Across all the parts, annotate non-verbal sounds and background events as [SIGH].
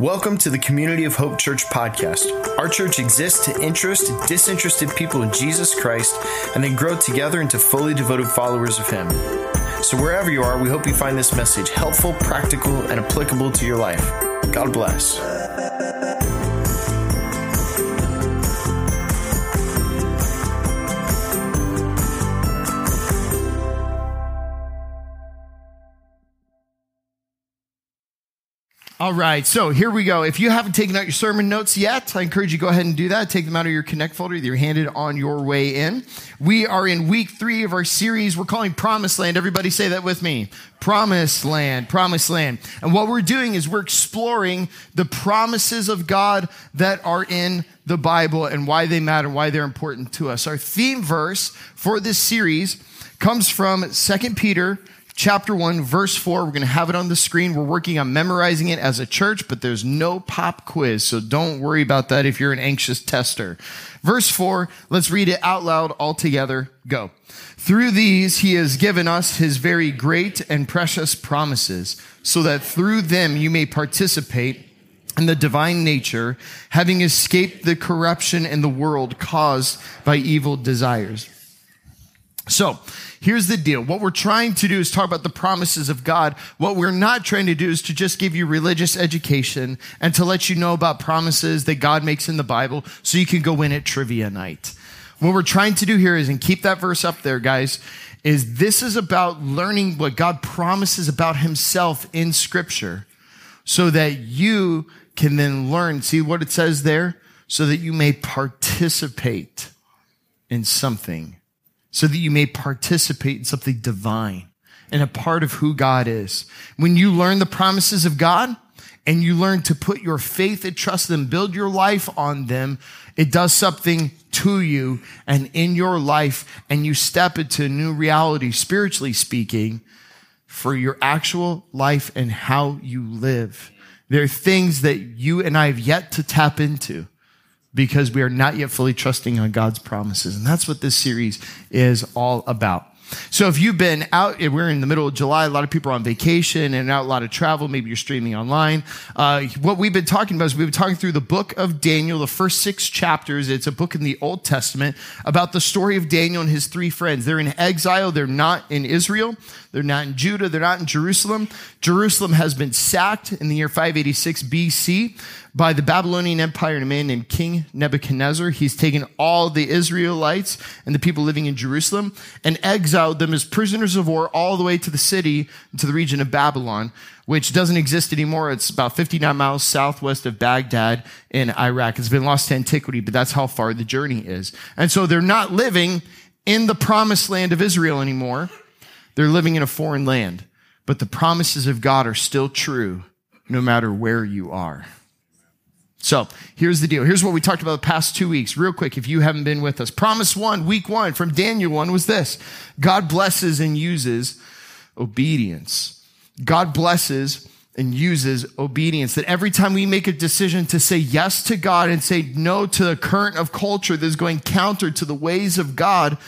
Welcome to the Community of Hope Church podcast. Our church exists to interest disinterested people in Jesus Christ and then grow together into fully devoted followers of Him. So, wherever you are, we hope you find this message helpful, practical, and applicable to your life. God bless. All right, so here we go. If you haven't taken out your sermon notes yet, I encourage you to go ahead and do that. Take them out of your Connect folder that you're handed on your way in. We are in week three of our series we're calling Promised Land. Everybody say that with me. Promised Land, Promised Land. And what we're doing is we're exploring the promises of God that are in the Bible and why they matter, why they're important to us. Our theme verse for this series comes from 2 Peter chapter 1, verse 4. We're going to have it on the screen. We're working on memorizing it as a church, but there's no pop quiz, so don't worry about that if you're an anxious tester. Verse 4, let's read it out loud all together. Go. Through these, he has given us his very great and precious promises, so that through them you may participate in the divine nature, having escaped the corruption in the world caused by evil desires. So, here's the deal. What we're trying to do is talk about the promises of God. What we're not trying to do is to just give you religious education and to let you know about promises that God makes in the Bible so you can go win at trivia night. What we're trying to do here is, and keep that verse up there, guys, is this is about learning what God promises about himself in scripture so that you can then learn. See what it says there? So that you may participate in something so that you may participate in something divine and a part of who God is. When you learn the promises of God and you learn to put your faith and trust them, build your life on them, it does something to you and in your life and you step into a new reality, spiritually speaking, for your actual life and how you live. There are things that you and I have yet to tap into because we are not yet fully trusting on God's promises. And that's what this series is all about. So if you've been out, we're in the middle of July, a lot of people are on vacation and out, a lot of travel. Maybe you're streaming online. Uh, what we've been talking about is we've been talking through the book of Daniel, the first six chapters. It's a book in the Old Testament about the story of Daniel and his three friends. They're in exile. They're not in Israel. They're not in Judah. They're not in Jerusalem. Jerusalem has been sacked in the year 586 BC by the Babylonian Empire and a man named King Nebuchadnezzar. He's taken all the Israelites and the people living in Jerusalem and exiled them as prisoners of war all the way to the city, to the region of Babylon, which doesn't exist anymore. It's about 59 miles southwest of Baghdad in Iraq. It's been lost to antiquity, but that's how far the journey is. And so they're not living in the promised land of Israel anymore. They're living in a foreign land, but the promises of God are still true no matter where you are. So here's the deal. Here's what we talked about the past two weeks, real quick, if you haven't been with us. Promise one, week one from Daniel 1 was this God blesses and uses obedience. God blesses and uses obedience. That every time we make a decision to say yes to God and say no to the current of culture that is going counter to the ways of God,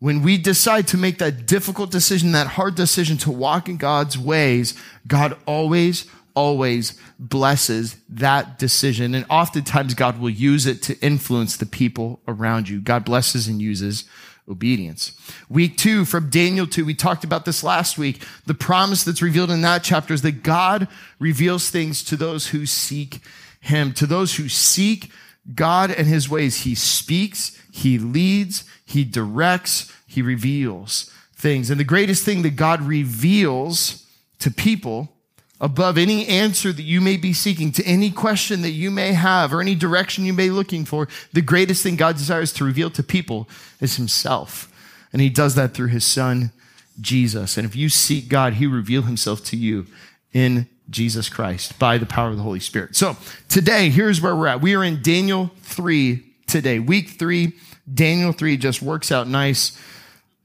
when we decide to make that difficult decision, that hard decision to walk in God's ways, God always always blesses that decision. And oftentimes God will use it to influence the people around you. God blesses and uses obedience. Week two from Daniel 2, we talked about this last week. The promise that's revealed in that chapter is that God reveals things to those who seek him. To those who seek God and his ways, he speaks, he leads, he directs, he reveals things. And the greatest thing that God reveals to people above any answer that you may be seeking to any question that you may have or any direction you may be looking for, the greatest thing God desires to reveal to people is himself. And he does that through his son, Jesus. And if you seek God, he reveal himself to you in Jesus Christ by the power of the Holy Spirit. So today, here's where we're at. We are in Daniel 3 today. Week 3, Daniel 3 just works out nice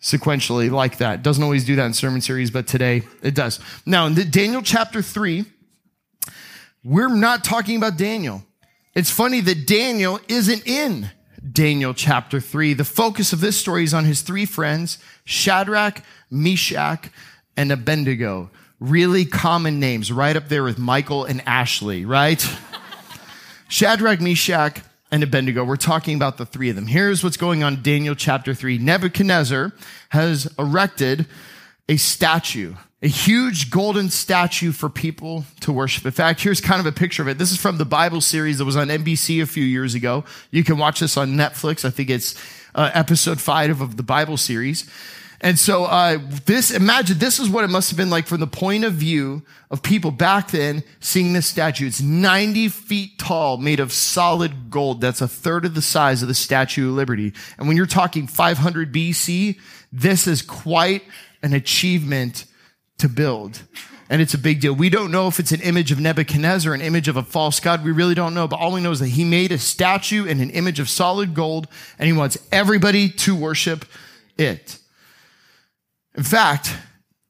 sequentially like that. Doesn't always do that in sermon series, but today it does. Now, in Daniel chapter 3, we're not talking about Daniel. It's funny that Daniel isn't in Daniel chapter 3. The focus of this story is on his three friends, Shadrach, Meshach, and Abednego, really common names, right up there with Michael and Ashley, right? [LAUGHS] Shadrach, Meshach, and Abednego. We're talking about the three of them. Here's what's going on in Daniel chapter 3. Nebuchadnezzar has erected a statue, a huge golden statue for people to worship. In fact, here's kind of a picture of it. This is from the Bible series that was on NBC a few years ago. You can watch this on Netflix. I think it's uh, episode five of the Bible series. And so, uh, this, imagine this is what it must have been like from the point of view of people back then seeing this statue. It's 90 feet tall, made of solid gold. That's a third of the size of the Statue of Liberty. And when you're talking 500 BC, this is quite an achievement to build. And it's a big deal. We don't know if it's an image of Nebuchadnezzar, an image of a false god. We really don't know. But all we know is that he made a statue and an image of solid gold, and he wants everybody to worship it. In fact,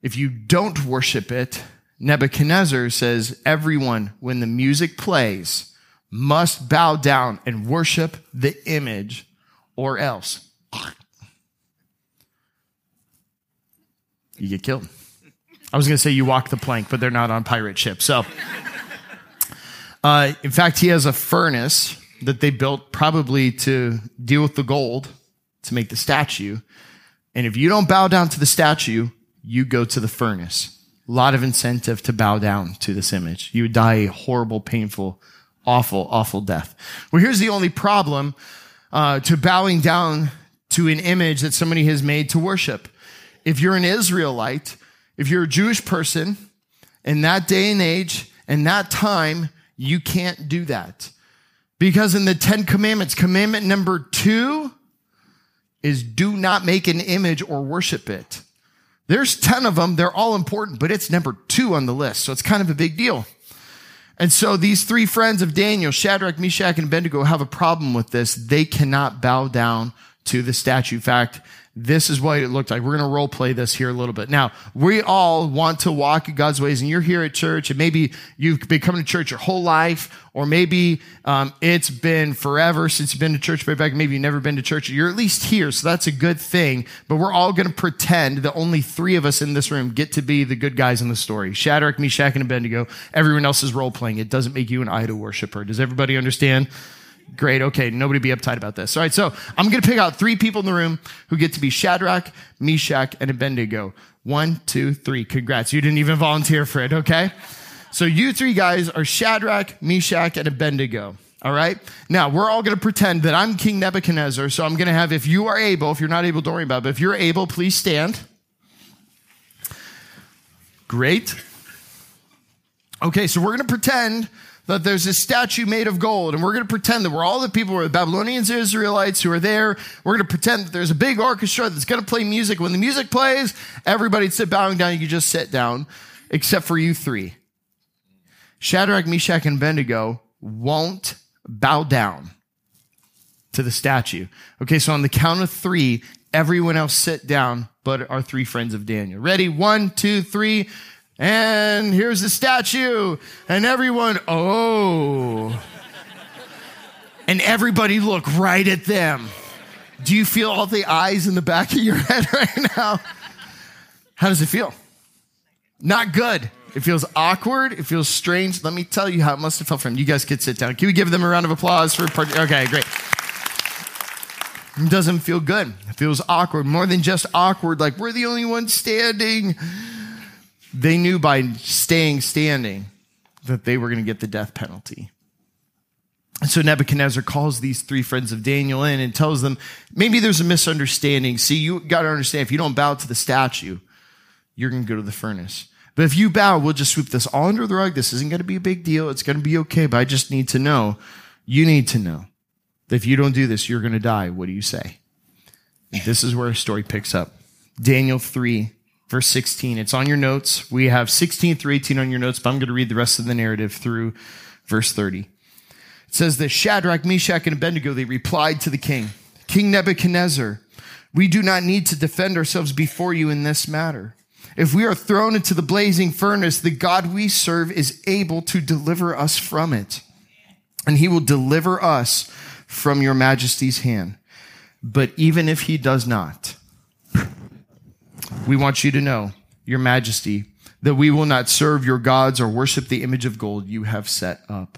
if you don't worship it, Nebuchadnezzar says everyone, when the music plays, must bow down and worship the image or else. You get killed. I was going to say you walk the plank, but they're not on pirate ships. So, uh, in fact, he has a furnace that they built probably to deal with the gold to make the statue. And if you don't bow down to the statue, you go to the furnace. A lot of incentive to bow down to this image. You would die a horrible, painful, awful, awful death. Well, here's the only problem uh, to bowing down to an image that somebody has made to worship. If you're an Israelite, if you're a Jewish person in that day and age and that time, you can't do that. Because in the Ten Commandments, commandment number two is do not make an image or worship it. There's 10 of them. They're all important, but it's number two on the list. So it's kind of a big deal. And so these three friends of Daniel, Shadrach, Meshach, and Abednego have a problem with this. They cannot bow down to the statue. In fact, this is what it looked like. We're going to role play this here a little bit. Now, we all want to walk in God's ways, and you're here at church, and maybe you've been coming to church your whole life, or maybe um, it's been forever since you've been to church, but back maybe you've never been to church. You're at least here, so that's a good thing. But we're all going to pretend that only three of us in this room get to be the good guys in the story Shadrach, Meshach, and Abednego. Everyone else is role playing. It doesn't make you an idol worshiper. Does everybody understand? Great. Okay. Nobody be uptight about this. All right. So I'm going to pick out three people in the room who get to be Shadrach, Meshach, and Abednego. One, two, three. Congrats. You didn't even volunteer for it. Okay. So you three guys are Shadrach, Meshach, and Abednego. All right. Now we're all going to pretend that I'm King Nebuchadnezzar. So I'm going to have, if you are able, if you're not able, don't worry about it. But if you're able, please stand. Great. Okay. So we're going to pretend that there's a statue made of gold, and we're going to pretend that we're all the people, we're the Babylonians, Israelites who are there. We're going to pretend that there's a big orchestra that's going to play music. When the music plays, everybody sit bowing down. You can just sit down, except for you three. Shadrach, Meshach, and Abednego won't bow down to the statue. Okay, so on the count of three, everyone else sit down, but our three friends of Daniel. Ready? One, two, three and here's the statue. And everyone, oh. and everybody look right at them. Do you feel all the eyes in the back of your [LAUGHS] head right now? How does it feel? Not good. It feels awkward. It feels strange. Let me tell you how it must have felt for them. You guys could sit down. Can we give them a round of applause for part? Okay, great. It doesn't feel good. It feels awkward. More than just awkward, like we're the only ones standing. They knew by staying standing that they were going to get the death penalty. And so Nebuchadnezzar calls these three friends of Daniel in and tells them, maybe there's a misunderstanding. See, you got to understand, if you don't bow to the statue, you're going to go to the furnace. But if you bow, we'll just sweep this all under the rug. This isn't going to be a big deal. It's going to be okay. But I just need to know, you need to know that if you don't do this, you're going to die. What do you say? This is where our story picks up. Daniel 3, verse 16. It's on your notes. We have 16 through 18 on your notes, but I'm going to read the rest of the narrative through verse 30. It says that Shadrach, Meshach, and Abednego, they replied to the king, King Nebuchadnezzar, we do not need to defend ourselves before you in this matter. If we are thrown into the blazing furnace, the God we serve is able to deliver us from it. And he will deliver us from your majesty's hand. But even if he does not, we want you to know, Your Majesty, that we will not serve your gods or worship the image of gold you have set up.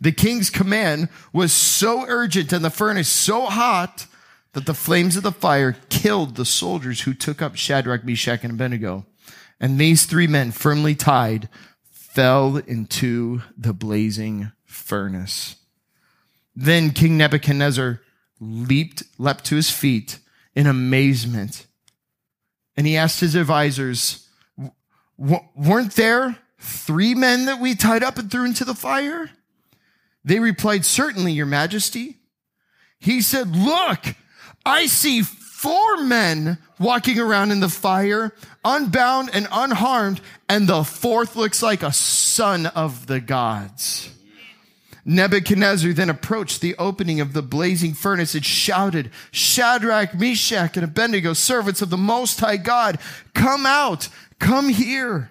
The king's command was so urgent and the furnace so hot that the flames of the fire killed the soldiers who took up Shadrach, Meshach, and Abednego. And these three men, firmly tied, fell into the blazing furnace. Then King Nebuchadnezzar leaped, leapt to his feet in amazement. And he asked his advisors, weren't there three men that we tied up and threw into the fire? They replied, certainly, your majesty. He said, look, I see four men walking around in the fire, unbound and unharmed, and the fourth looks like a son of the gods. Nebuchadnezzar then approached the opening of the blazing furnace and shouted, Shadrach, Meshach, and Abednego, servants of the Most High God, come out, come here.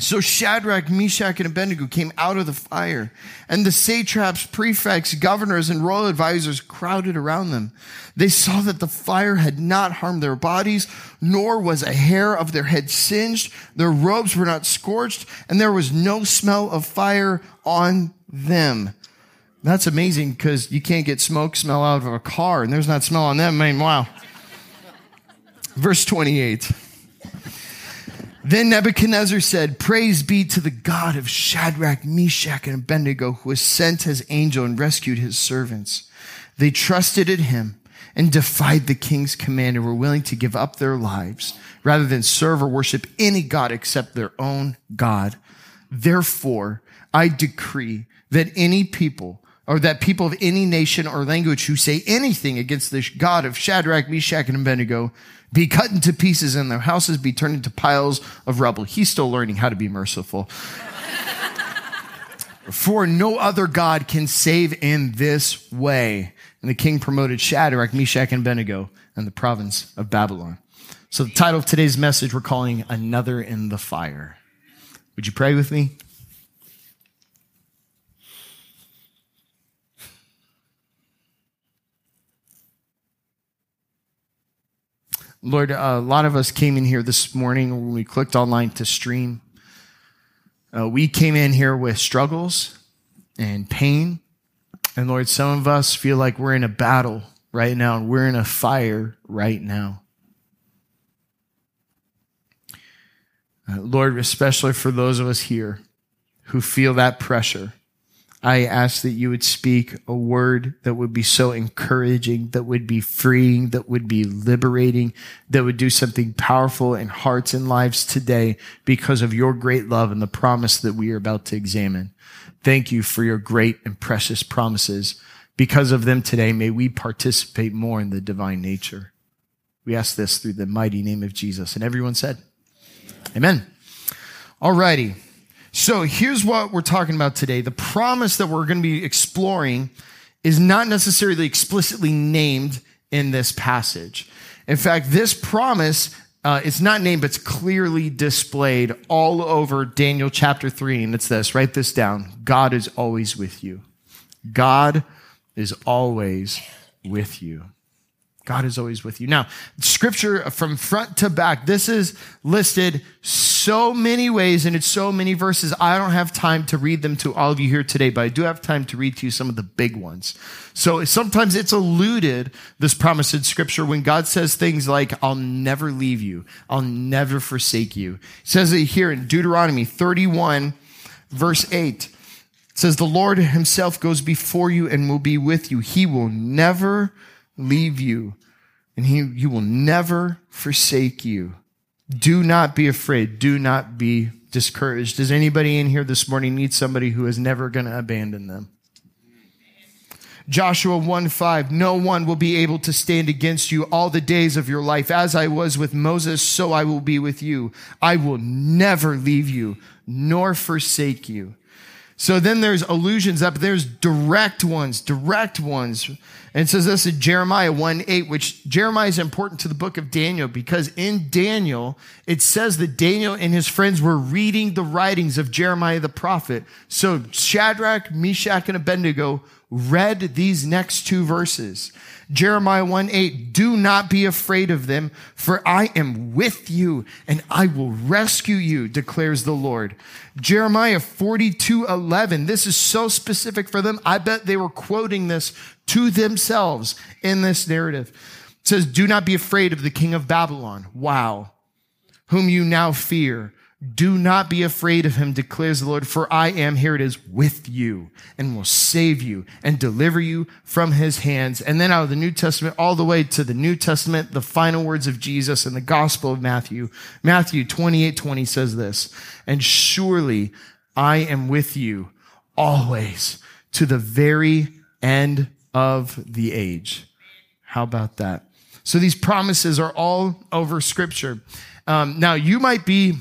So Shadrach, Meshach, and Abednego came out of the fire, and the satraps, prefects, governors, and royal advisors crowded around them. They saw that the fire had not harmed their bodies, nor was a hair of their head singed. Their robes were not scorched, and there was no smell of fire on them. That's amazing because you can't get smoke smell out of a car, and there's not smell on them. I mean, wow. Verse 28. Then Nebuchadnezzar said, Praise be to the God of Shadrach, Meshach, and Abednego, who has sent his angel and rescued his servants. They trusted in him and defied the king's command and were willing to give up their lives rather than serve or worship any God except their own God. Therefore, I decree that any people or that people of any nation or language who say anything against the God of Shadrach, Meshach, and Abednego be cut into pieces and their houses be turned into piles of rubble. He's still learning how to be merciful. [LAUGHS] For no other God can save in this way. And the king promoted Shadrach, Meshach, and Abednego in the province of Babylon. So the title of today's message we're calling Another in the Fire. Would you pray with me? Lord, a lot of us came in here this morning when we clicked online to stream. Uh, we came in here with struggles and pain. And Lord, some of us feel like we're in a battle right now and we're in a fire right now. Uh, Lord, especially for those of us here who feel that pressure, I ask that you would speak a word that would be so encouraging, that would be freeing, that would be liberating, that would do something powerful in hearts and lives today because of your great love and the promise that we are about to examine. Thank you for your great and precious promises. Because of them today, may we participate more in the divine nature. We ask this through the mighty name of Jesus. And everyone said, Amen. Alrighty. So here's what we're talking about today. The promise that we're going to be exploring is not necessarily explicitly named in this passage. In fact, this promise uh, it's not named, but it's clearly displayed all over Daniel chapter 3. And it's this write this down God is always with you. God is always with you. God is always with you. Now, scripture from front to back, this is listed so many ways and it's so many verses. I don't have time to read them to all of you here today, but I do have time to read to you some of the big ones. So sometimes it's alluded, this promise in scripture, when God says things like, I'll never leave you. I'll never forsake you. It says it here in Deuteronomy 31 verse 8. It says, the Lord himself goes before you and will be with you. He will never leave you, and he, he will never forsake you. Do not be afraid. Do not be discouraged. Does anybody in here this morning need somebody who is never going to abandon them? Joshua 1 5, no one will be able to stand against you all the days of your life. As I was with Moses, so I will be with you. I will never leave you nor forsake you. So then there's allusions up, there's direct ones, direct ones. And it says this in Jeremiah 1 8, which Jeremiah is important to the book of Daniel because in Daniel, it says that Daniel and his friends were reading the writings of Jeremiah the prophet. So Shadrach, Meshach, and Abednego read these next two verses. Jeremiah 1 8, do not be afraid of them, for I am with you and I will rescue you, declares the Lord. Jeremiah 42 11, this is so specific for them. I bet they were quoting this to themselves in this narrative. It says, do not be afraid of the king of Babylon. Wow. Whom you now fear do not be afraid of him, declares the Lord, for I am, here it is, with you and will save you and deliver you from his hands. And then out of the New Testament, all the way to the New Testament, the final words of Jesus in the Gospel of Matthew. Matthew 28 20 says this, and surely I am with you always to the very end of the age. How about that? So these promises are all over scripture. Um, now you might be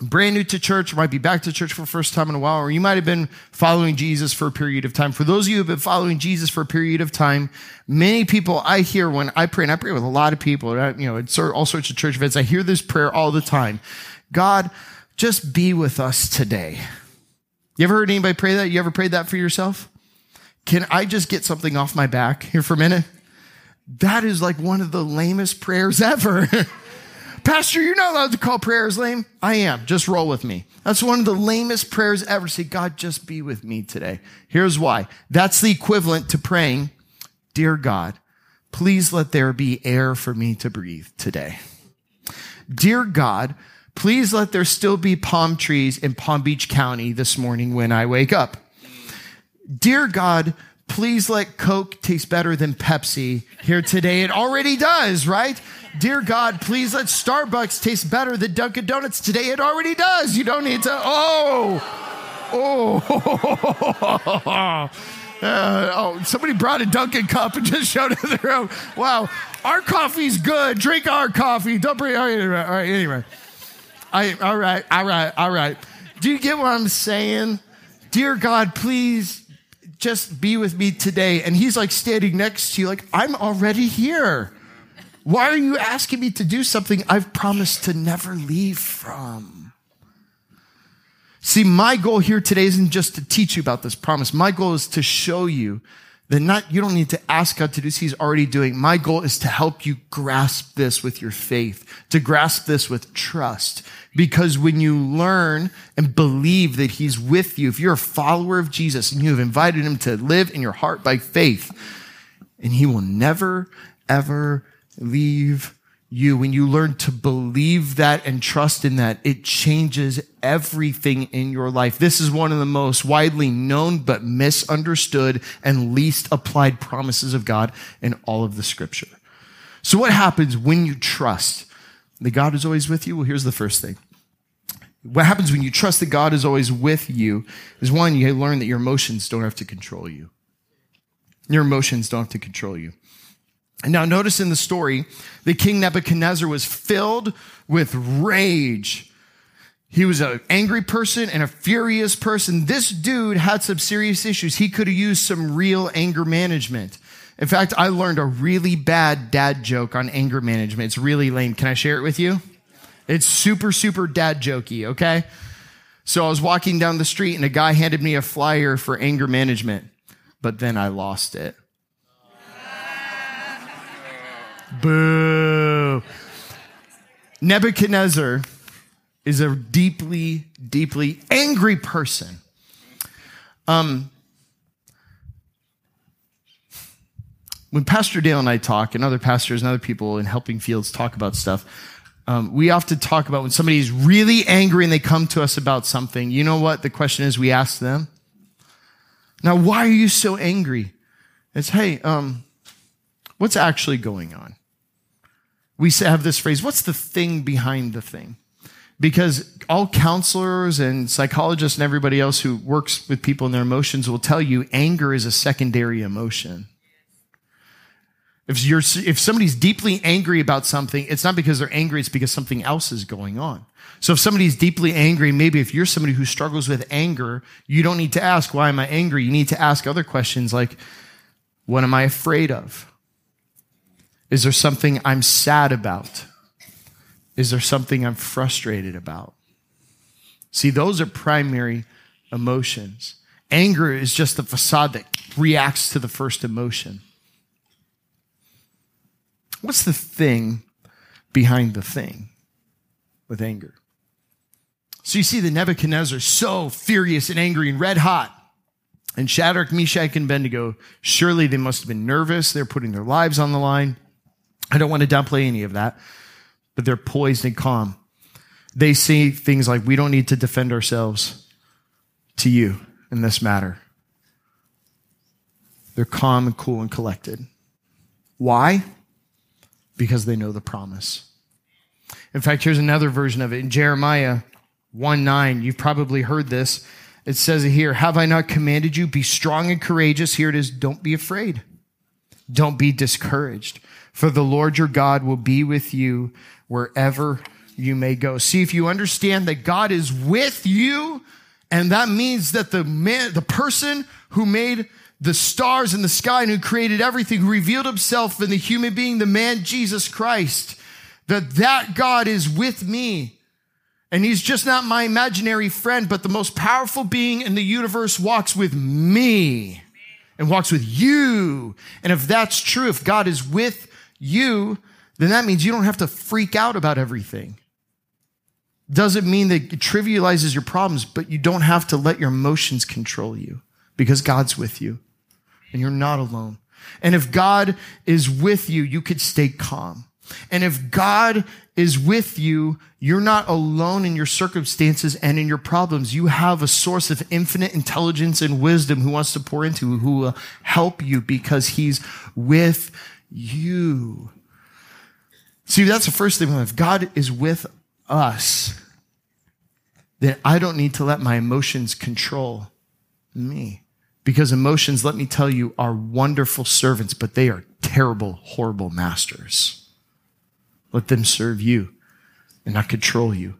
brand new to church, might be back to church for the first time in a while, or you might have been following Jesus for a period of time. For those of you who have been following Jesus for a period of time, many people I hear when I pray, and I pray with a lot of people, you know, at all sorts of church events, I hear this prayer all the time. God, just be with us today. You ever heard anybody pray that? You ever prayed that for yourself? Can I just get something off my back here for a minute? That is like one of the lamest prayers ever. [LAUGHS] Pastor, you're not allowed to call prayers lame. I am. Just roll with me. That's one of the lamest prayers ever. Say, God, just be with me today. Here's why. That's the equivalent to praying, Dear God, please let there be air for me to breathe today. Dear God, please let there still be palm trees in Palm Beach County this morning when I wake up. Dear God, please let Coke taste better than Pepsi here today. It already does, right? Dear God, please let Starbucks taste better than Dunkin' Donuts today. It already does. You don't need to. Oh, oh. [LAUGHS] Uh, oh, somebody brought a Dunkin' cup and just showed it in the room. Wow, our coffee's good. Drink our coffee. Don't bring. All right, all right anyway. I, all right, all right, all right. Do you get what I'm saying? Dear God, please just be with me today. And he's like standing next to you, like, I'm already here. Why are you asking me to do something I've promised to never leave from? See, my goal here today isn't just to teach you about this promise. My goal is to show you that not, you don't need to ask God to do this. He's already doing. My goal is to help you grasp this with your faith, to grasp this with trust. Because when you learn and believe that he's with you, if you're a follower of Jesus and you have invited him to live in your heart by faith, and he will never, ever, leave you. When you learn to believe that and trust in that, it changes everything in your life. This is one of the most widely known but misunderstood and least applied promises of God in all of the scripture. So what happens when you trust that God is always with you? Well, here's the first thing. What happens when you trust that God is always with you is one, you learn that your emotions don't have to control you. Your emotions don't have to control you. And now notice in the story that King Nebuchadnezzar was filled with rage. He was an angry person and a furious person. This dude had some serious issues. He could have used some real anger management. In fact, I learned a really bad dad joke on anger management. It's really lame. Can I share it with you? It's super, super dad jokey, okay? So I was walking down the street and a guy handed me a flyer for anger management, but then I lost it. Boo. Nebuchadnezzar is a deeply, deeply angry person. Um, when Pastor Dale and I talk, and other pastors and other people in helping fields talk about stuff, um, we often talk about when somebody's really angry and they come to us about something. You know what the question is? We ask them. Now, why are you so angry? It's, hey, um, what's actually going on? We have this phrase, what's the thing behind the thing? Because all counselors and psychologists and everybody else who works with people and their emotions will tell you anger is a secondary emotion. If you're, if somebody's deeply angry about something, it's not because they're angry, it's because something else is going on. So if somebody's deeply angry, maybe if you're somebody who struggles with anger, you don't need to ask, why am I angry? You need to ask other questions like, what am I afraid of? Is there something I'm sad about? Is there something I'm frustrated about? See, those are primary emotions. Anger is just the facade that reacts to the first emotion. What's the thing behind the thing with anger? So you see the Nebuchadnezzar so furious and angry and red hot. And Shadrach, Meshach, and Abednego, surely they must have been nervous. They're putting their lives on the line. I don't want to downplay any of that but they're poised and calm. They say things like, We don't need to defend ourselves to you in this matter. They're calm and cool and collected. Why? Because they know the promise. In fact, here's another version of it in Jeremiah 1 9. You've probably heard this. It says here, Have I not commanded you? Be strong and courageous. Here it is. Don't be afraid. Don't be discouraged, for the Lord your God will be with you wherever you may go. See, if you understand that God is with you, and that means that the man, the person who made the stars in the sky and who created everything, who revealed himself in the human being, the man Jesus Christ, that that God is with me. And he's just not my imaginary friend, but the most powerful being in the universe walks with me and walks with you. And if that's true, if God is with you, then that means you don't have to freak out about everything. Doesn't mean that it trivializes your problems, but you don't have to let your emotions control you because God's with you and you're not alone. And if God is with you, you could stay calm. And if God is with you, you're not alone in your circumstances and in your problems. You have a source of infinite intelligence and wisdom who wants to pour into, who will help you because he's with you. See, that's the first thing. If God is with us, then I don't need to let my emotions control me. Because emotions, let me tell you, are wonderful servants, but they are terrible, horrible masters. Let them serve you and not control you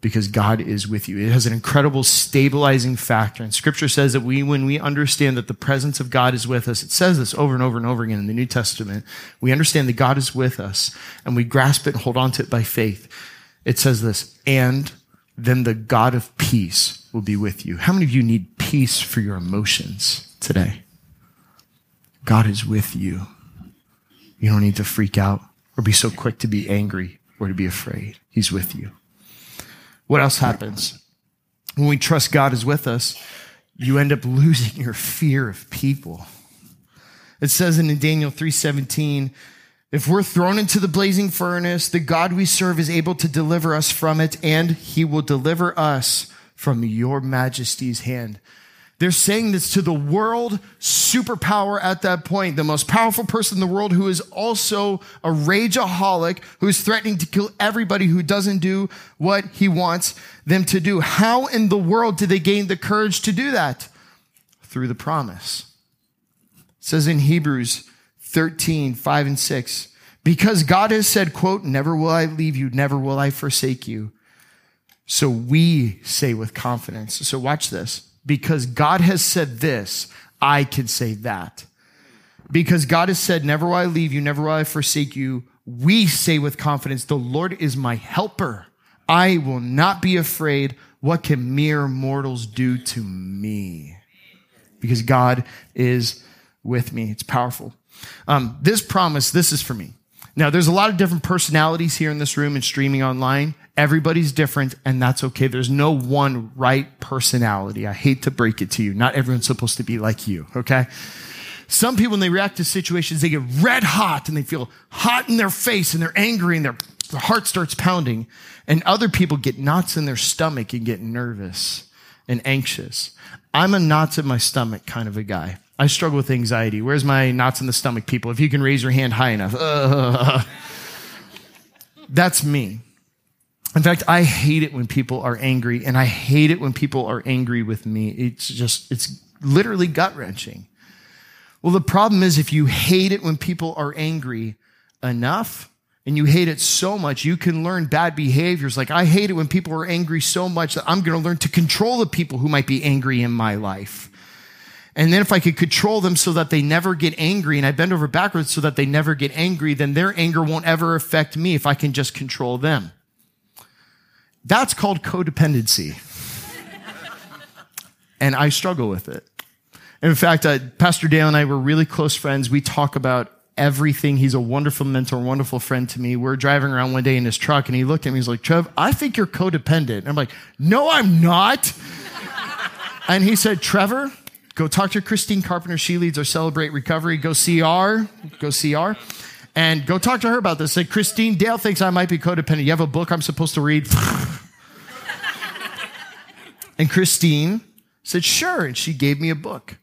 because God is with you. It has an incredible stabilizing factor. And scripture says that we, when we understand that the presence of God is with us, it says this over and over and over again in the New Testament. We understand that God is with us and we grasp it and hold on to it by faith. It says this, and then the God of peace will be with you. How many of you need peace for your emotions today? God is with you. You don't need to freak out or be so quick to be angry or to be afraid. He's with you. What else happens? When we trust God is with us, you end up losing your fear of people. It says in Daniel 3:17, if we're thrown into the blazing furnace, the God we serve is able to deliver us from it, and he will deliver us from your majesty's hand. They're saying this to the world superpower at that point, the most powerful person in the world who is also a rageaholic, who is threatening to kill everybody who doesn't do what he wants them to do. How in the world did they gain the courage to do that? Through the promise. It says in Hebrews 13, 5 and 6, because God has said, quote, never will I leave you, never will I forsake you. So we say with confidence. So watch this because God has said this, I can say that. Because God has said, never will I leave you, never will I forsake you. We say with confidence, the Lord is my helper. I will not be afraid. What can mere mortals do to me? Because God is with me. It's powerful. Um, this promise, this is for me. Now, there's a lot of different personalities here in this room and streaming online. Everybody's different, and that's okay. There's no one right personality. I hate to break it to you. Not everyone's supposed to be like you, okay? Some people, when they react to situations, they get red hot and they feel hot in their face and they're angry and their, their heart starts pounding. And other people get knots in their stomach and get nervous and anxious. I'm a knots in my stomach kind of a guy. I struggle with anxiety. Where's my knots in the stomach, people? If you can raise your hand high enough. Uh, [LAUGHS] that's me. In fact, I hate it when people are angry, and I hate it when people are angry with me. It's just, it's literally gut wrenching. Well, the problem is if you hate it when people are angry enough, and you hate it so much, you can learn bad behaviors. Like, I hate it when people are angry so much that I'm going to learn to control the people who might be angry in my life. And then if I could control them so that they never get angry and I bend over backwards so that they never get angry, then their anger won't ever affect me if I can just control them. That's called codependency. and I struggle with it. In fact, uh, Pastor Dale and I were really close friends. We talk about everything. He's a wonderful mentor, wonderful friend to me. We're driving around one day in his truck and he looked at me. He's like, Trev, I think you're codependent. And I'm like, no, I'm not. [LAUGHS] and he said, Trevor, go talk to Christine Carpenter. She leads our Celebrate Recovery. Go see her. Go see her. And go talk to her about this. Say, Christine, Dale thinks I might be codependent. You have a book I'm supposed to read? [LAUGHS] and Christine said, sure. And she gave me a book.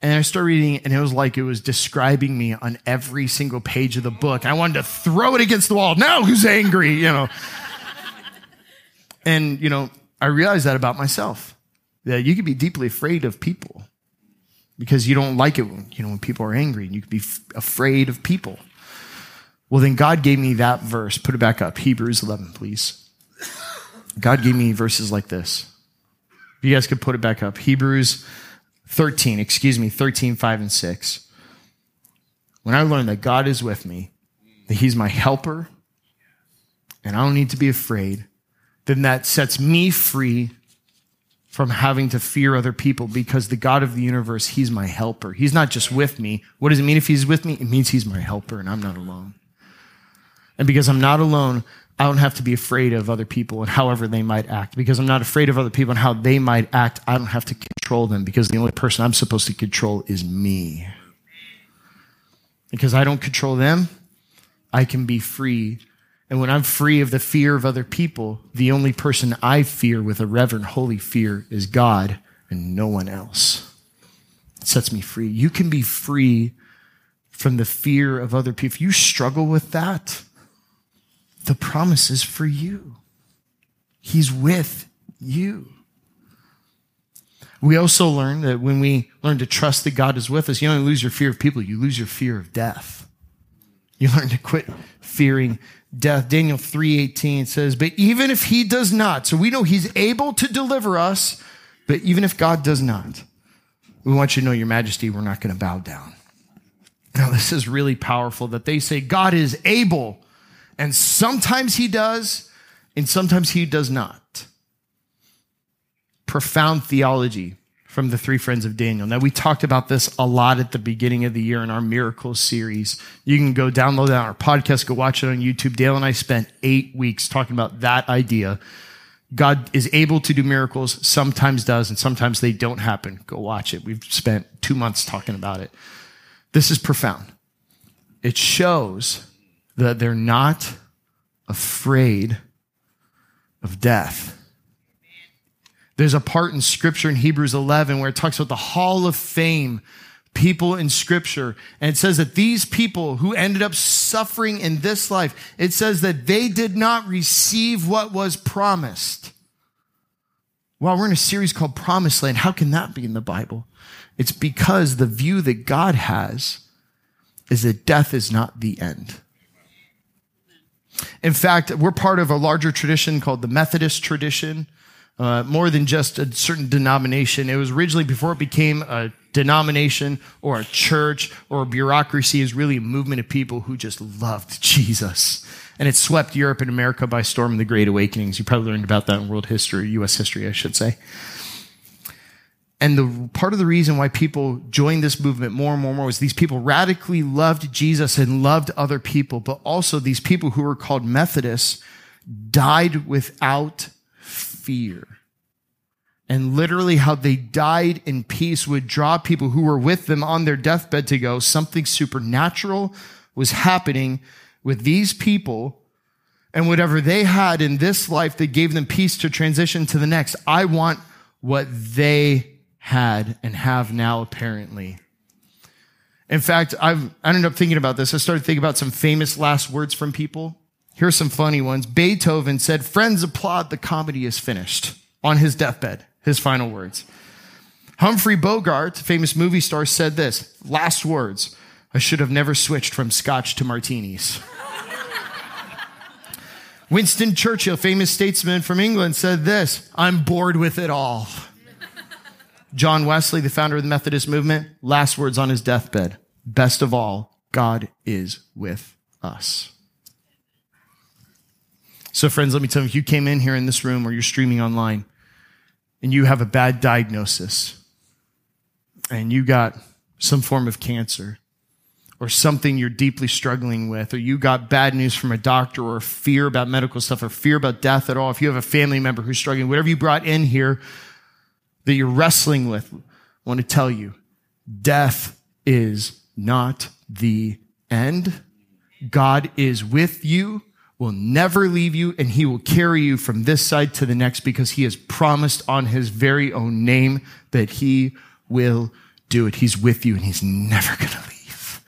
And I started reading and it was like it was describing me on every single page of the book. I wanted to throw it against the wall. Now who's angry? You know. and, you know, I realized that about myself. That you can be deeply afraid of people because you don't like it when, you know, when people are angry and you can be f- afraid of people. Well, then God gave me that verse. Put it back up. Hebrews 11, please. God gave me verses like this. If you guys could put it back up. Hebrews 13, excuse me, 13, 5, and 6. When I learned that God is with me, that He's my helper, and I don't need to be afraid, then that sets me free from having to fear other people because the God of the universe, He's my helper. He's not just with me. What does it mean if He's with me? It means He's my helper and I'm not alone. And because I'm not alone, I don't have to be afraid of other people and however they might act. Because I'm not afraid of other people and how they might act, I don't have to control them because the only person I'm supposed to control is me. Because I don't control them, I can be free. And when I'm free of the fear of other people, the only person I fear with a reverent, holy fear is God and no one else. It sets me free. You can be free from the fear of other people. If you struggle with that, the promise is for you. He's with you. We also learn that when we learn to trust that God is with us, you don't lose your fear of people, you lose your fear of death. You learn to quit fearing death. Daniel 3:18 says, "But even if he does not, so we know he's able to deliver us, but even if God does not, we want you to know your majesty, we're not going to bow down." Now, this is really powerful that they say God is able and sometimes he does, and sometimes he does not. Profound theology from the three friends of Daniel. Now, we talked about this a lot at the beginning of the year in our Miracles series. You can go download that on our podcast, go watch it on YouTube. Dale and I spent eight weeks talking about that idea. God is able to do miracles, sometimes does, and sometimes they don't happen. Go watch it. We've spent two months talking about it. This is profound. It shows that they're not afraid of death. There's a part in scripture in Hebrews 11 where it talks about the hall of fame people in scripture. And it says that these people who ended up suffering in this life, it says that they did not receive what was promised. Well, we're in a series called Promised Land. How can that be in the Bible? It's because the view that God has is that death is not the end. In fact, we're part of a larger tradition called the Methodist tradition. Uh, more than just a certain denomination. It was originally, before it became a denomination or a church or a bureaucracy, is really a movement of people who just loved Jesus. And it swept Europe and America by storm in the Great Awakenings. You probably learned about that in world history, U.S. history, I should say. And the part of the reason why people joined this movement more and more and more was these people radically loved Jesus and loved other people, but also these people who were called Methodists died without fear. And literally how they died in peace would draw people who were with them on their deathbed to go, something supernatural was happening with these people and whatever they had in this life that gave them peace to transition to the next. I want what they had and have now apparently. In fact, I've, I ended up thinking about this. I started thinking about some famous last words from people. Here are some funny ones. Beethoven said, Friends applaud, the comedy is finished on his deathbed, his final words. Humphrey Bogart, famous movie star, said this last words I should have never switched from scotch to martinis. [LAUGHS] Winston Churchill, famous statesman from England, said this I'm bored with it all. John Wesley, the founder of the Methodist movement, last words on his deathbed Best of all, God is with us. So, friends, let me tell you if you came in here in this room or you're streaming online and you have a bad diagnosis and you got some form of cancer, or something you're deeply struggling with, or you got bad news from a doctor, or fear about medical stuff, or fear about death at all, if you have a family member who's struggling, whatever you brought in here that you're wrestling with, I want to tell you, death is not the end. God is with you, will never leave you, and he will carry you from this side to the next because he has promised on his very own name that he will do it. He's with you and he's never going to leave.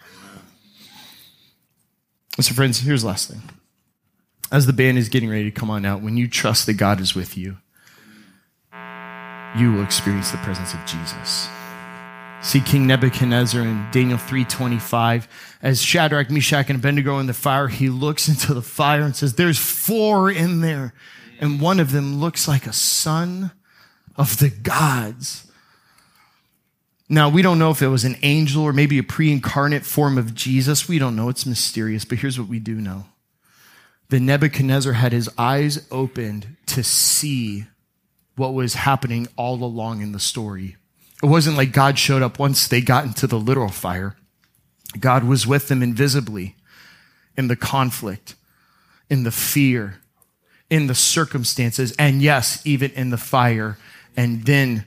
So, friends, here's the last thing. As the band is getting ready to come on out, when you trust that God is with you, you will experience the presence of Jesus. See King Nebuchadnezzar in Daniel 3:25 as Shadrach, Meshach and Abednego in the fire, he looks into the fire and says there's four in there and one of them looks like a son of the gods. Now, we don't know if it was an angel or maybe a pre incarnate form of Jesus. We don't know. It's mysterious. But here's what we do know that Nebuchadnezzar had his eyes opened to see what was happening all along in the story. It wasn't like God showed up once they got into the literal fire. God was with them invisibly in the conflict, in the fear, in the circumstances, and yes, even in the fire. And then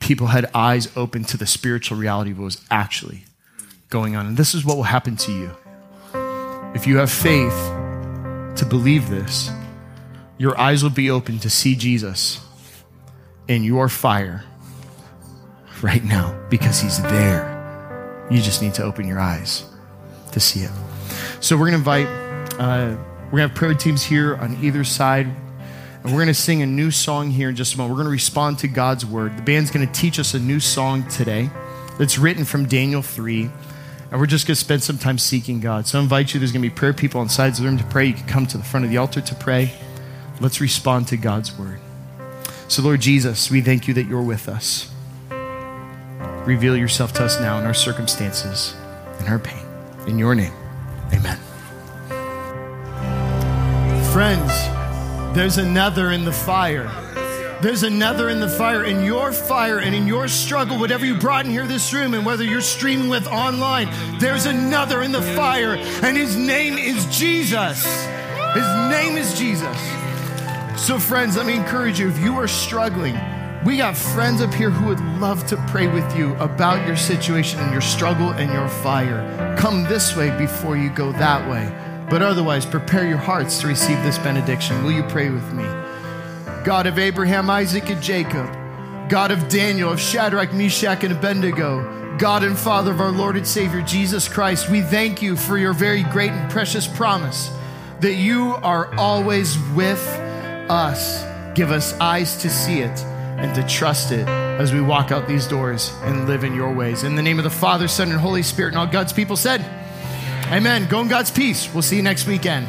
people had eyes open to the spiritual reality of what was actually going on. And this is what will happen to you. If you have faith to believe this, your eyes will be open to see Jesus in your fire right now because he's there. You just need to open your eyes to see it. So we're going to invite, uh, we're going to have prayer teams here on either side. And we're going to sing a new song here in just a moment. We're going to respond to God's word. The band's going to teach us a new song today that's written from Daniel 3. And we're just going to spend some time seeking God. So I invite you, there's going to be prayer people on sides of the room to pray. You can come to the front of the altar to pray. Let's respond to God's word. So, Lord Jesus, we thank you that you're with us. Reveal yourself to us now in our circumstances, in our pain. In your name, amen. Friends, there's another in the fire. There's another in the fire. In your fire and in your struggle, whatever you brought in here this room, and whether you're streaming with online, there's another in the fire, and his name is Jesus. His name is Jesus. So, friends, let me encourage you if you are struggling, we got friends up here who would love to pray with you about your situation and your struggle and your fire. Come this way before you go that way. But otherwise, prepare your hearts to receive this benediction. Will you pray with me? God of Abraham, Isaac, and Jacob, God of Daniel, of Shadrach, Meshach, and Abednego, God and Father of our Lord and Savior Jesus Christ, we thank you for your very great and precious promise that you are always with us. Give us eyes to see it and to trust it as we walk out these doors and live in your ways. In the name of the Father, Son, and Holy Spirit, and all God's people said, Amen. Go in God's peace. We'll see you next weekend.